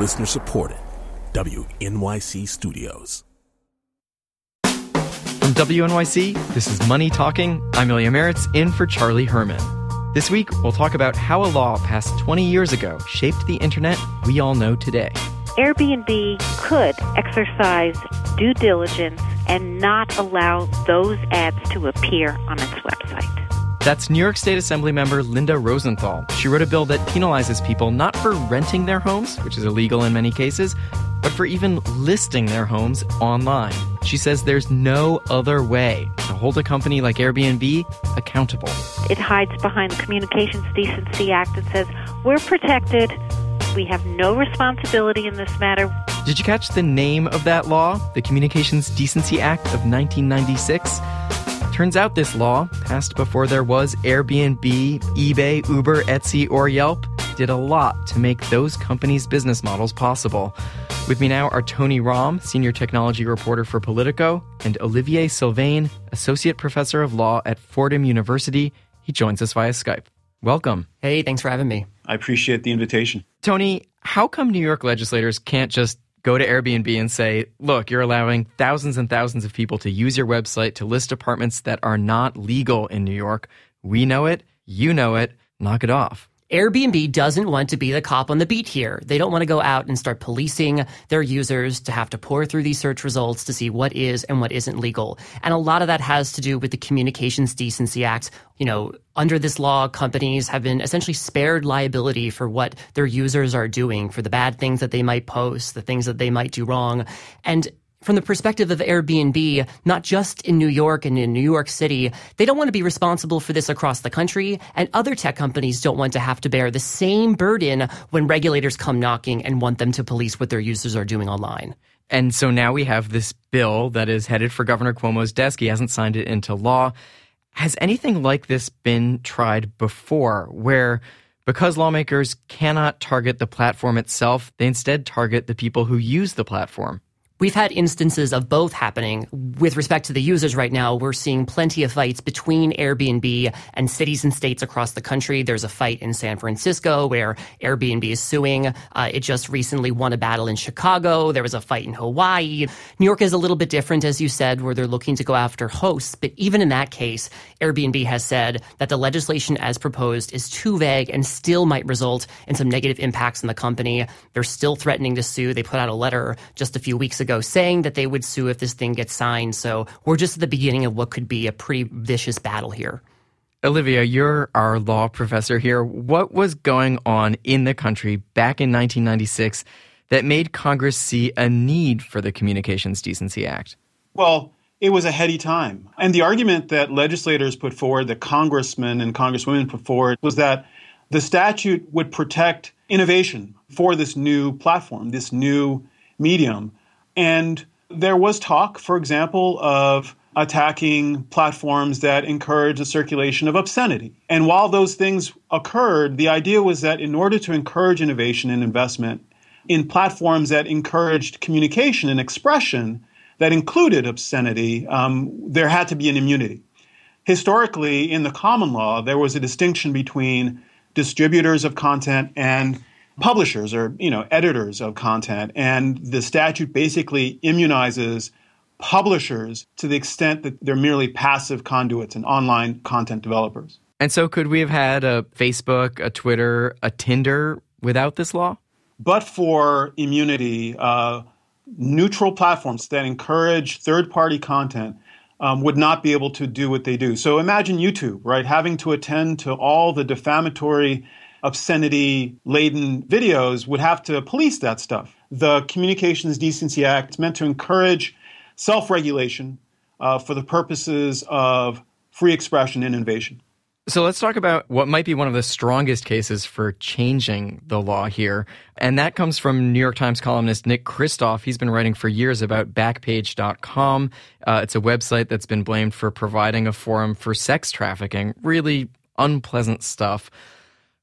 Listener supported. WNYC Studios. From WNYC, this is Money Talking. I'm Ilya Marritz, in for Charlie Herman. This week, we'll talk about how a law passed 20 years ago shaped the internet we all know today. Airbnb could exercise due diligence and not allow those ads to appear on its website. That's New York State Assembly member Linda Rosenthal. She wrote a bill that penalizes people not for renting their homes, which is illegal in many cases, but for even listing their homes online. She says there's no other way to hold a company like Airbnb accountable. It hides behind the Communications Decency Act and says, we're protected. We have no responsibility in this matter. Did you catch the name of that law? The Communications Decency Act of 1996? Turns out this law, passed before there was Airbnb, eBay, Uber, Etsy, or Yelp, did a lot to make those companies' business models possible. With me now are Tony Romm, Senior Technology Reporter for Politico, and Olivier Sylvain, Associate Professor of Law at Fordham University. He joins us via Skype. Welcome. Hey, thanks for having me. I appreciate the invitation. Tony, how come New York legislators can't just go to Airbnb and say, look, you're allowing thousands and thousands of people to use your website to list apartments that are not legal in New York. We know it, you know it, knock it off. Airbnb doesn't want to be the cop on the beat here. They don't want to go out and start policing their users to have to pour through these search results to see what is and what isn't legal. And a lot of that has to do with the Communications Decency Act. You know, under this law, companies have been essentially spared liability for what their users are doing, for the bad things that they might post, the things that they might do wrong. And from the perspective of Airbnb, not just in New York and in New York City, they don't want to be responsible for this across the country, and other tech companies don't want to have to bear the same burden when regulators come knocking and want them to police what their users are doing online. And so now we have this bill that is headed for Governor Cuomo's desk. He hasn't signed it into law. Has anything like this been tried before where because lawmakers cannot target the platform itself, they instead target the people who use the platform? We've had instances of both happening. With respect to the users right now, we're seeing plenty of fights between Airbnb and cities and states across the country. There's a fight in San Francisco where Airbnb is suing. Uh, it just recently won a battle in Chicago. There was a fight in Hawaii. New York is a little bit different, as you said, where they're looking to go after hosts. But even in that case, Airbnb has said that the legislation as proposed is too vague and still might result in some negative impacts on the company. They're still threatening to sue. They put out a letter just a few weeks ago ago saying that they would sue if this thing gets signed. So we're just at the beginning of what could be a pretty vicious battle here. Olivier, you're our law professor here. What was going on in the country back in 1996 that made Congress see a need for the Communications Decency Act? Well, it was a heady time. And the argument that legislators put forward, that congressmen and congresswomen put forward, was that the statute would protect innovation for this new platform, this new medium. And there was talk, for example, of attacking platforms that encourage the circulation of obscenity. And while those things occurred, the idea was that in order to encourage innovation and investment in platforms that encouraged communication and expression that included obscenity, um, there had to be an immunity. Historically, in the common law, there was a distinction between distributors of content and publishers or you know editors of content and the statute basically immunizes publishers to the extent that they're merely passive conduits and online content developers. And so could we have had a facebook a twitter a tinder without this law? But for immunity uh, neutral platforms that encourage third party content um, would not be able to do what they do. So imagine youtube right having to attend to all the defamatory obscenity laden videos would have to police that stuff. The Communications Decency Act meant to encourage self regulation uh, for the purposes of free expression and innovation. So let's talk about what might be one of the strongest cases for changing the law here. And that comes from New York Times columnist Nick Kristof. He's been writing for years about Backpage.com. Uh, it's a website that's been blamed for providing a forum for sex trafficking, really unpleasant stuff.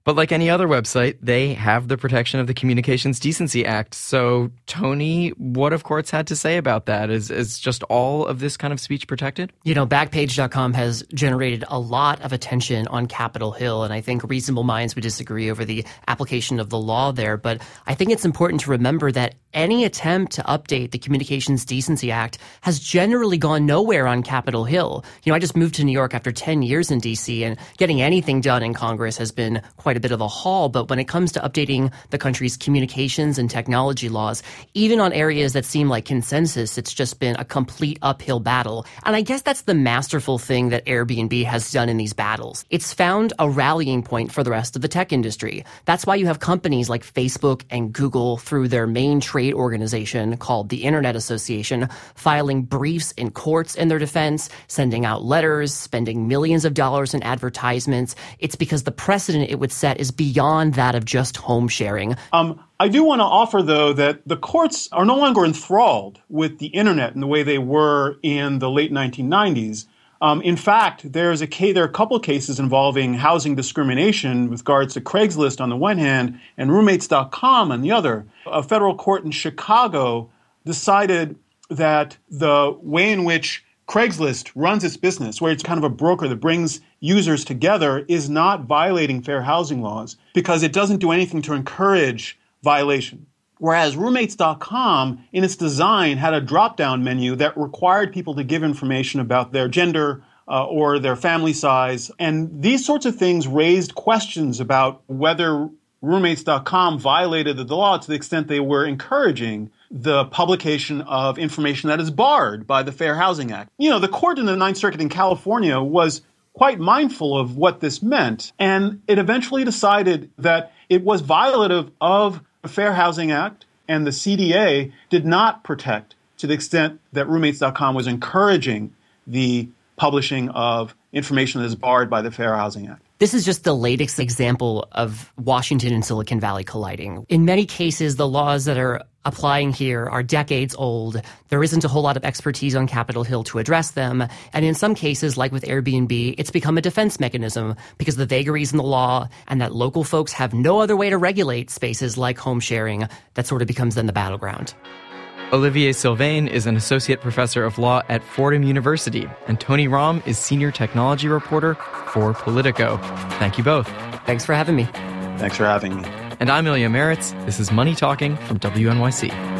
But like any other website, they have the protection of the Communications Decency Act. So, Tony, what have courts had to say about that? Is, is just all of this kind of speech protected? You know, Backpage.com has generated a lot of attention on Capitol Hill, and I think reasonable minds would disagree over the application of the law there. But I think it's important to remember that any attempt to update the Communications Decency Act has generally gone nowhere on Capitol Hill. You know, I just moved to New York after 10 years in D.C., and getting anything done in Congress has been quite a bit of a haul, but when it comes to updating the country's communications and technology laws, even on areas that seem like consensus, it's just been a complete uphill battle. And I guess that's the masterful thing that Airbnb has done in these battles. It's found a rallying point for the rest of the tech industry. That's why you have companies like Facebook and Google through their main trade organization called the Internet Association filing briefs in courts in their defense, sending out letters, spending millions of dollars in advertisements. It's because the precedent it would set is beyond that of just home sharing. Um, I do want to offer, though, that the courts are no longer enthralled with the internet in the way they were in the late 1990s. Um, in fact, there's a case, there are a couple cases involving housing discrimination with regards to Craigslist on the one hand and roommates.com on the other. A federal court in Chicago decided that the way in which Craigslist runs its business, where it's kind of a broker that brings users together, is not violating fair housing laws because it doesn't do anything to encourage violation. Whereas roommates.com, in its design, had a drop down menu that required people to give information about their gender uh, or their family size. And these sorts of things raised questions about whether roommates.com violated the law to the extent they were encouraging the publication of information that is barred by the Fair Housing Act. You know, the court in the Ninth Circuit in California was quite mindful of what this meant, and it eventually decided that it was violative of the Fair Housing Act and the CDA did not protect to the extent that roommates.com was encouraging the publishing of information that is barred by the Fair Housing Act. This is just the latest example of Washington and Silicon Valley colliding. In many cases, the laws that are applying here are decades old. There isn't a whole lot of expertise on Capitol Hill to address them. And in some cases, like with Airbnb, it's become a defense mechanism because the vagaries in the law and that local folks have no other way to regulate spaces like home sharing. That sort of becomes then the battleground. Olivier Sylvain is an associate professor of law at Fordham University, and Tony Romm is senior technology reporter for Politico. Thank you both. Thanks for having me. Thanks for having me. And I'm Ilya Marritz. This is Money Talking from WNYC.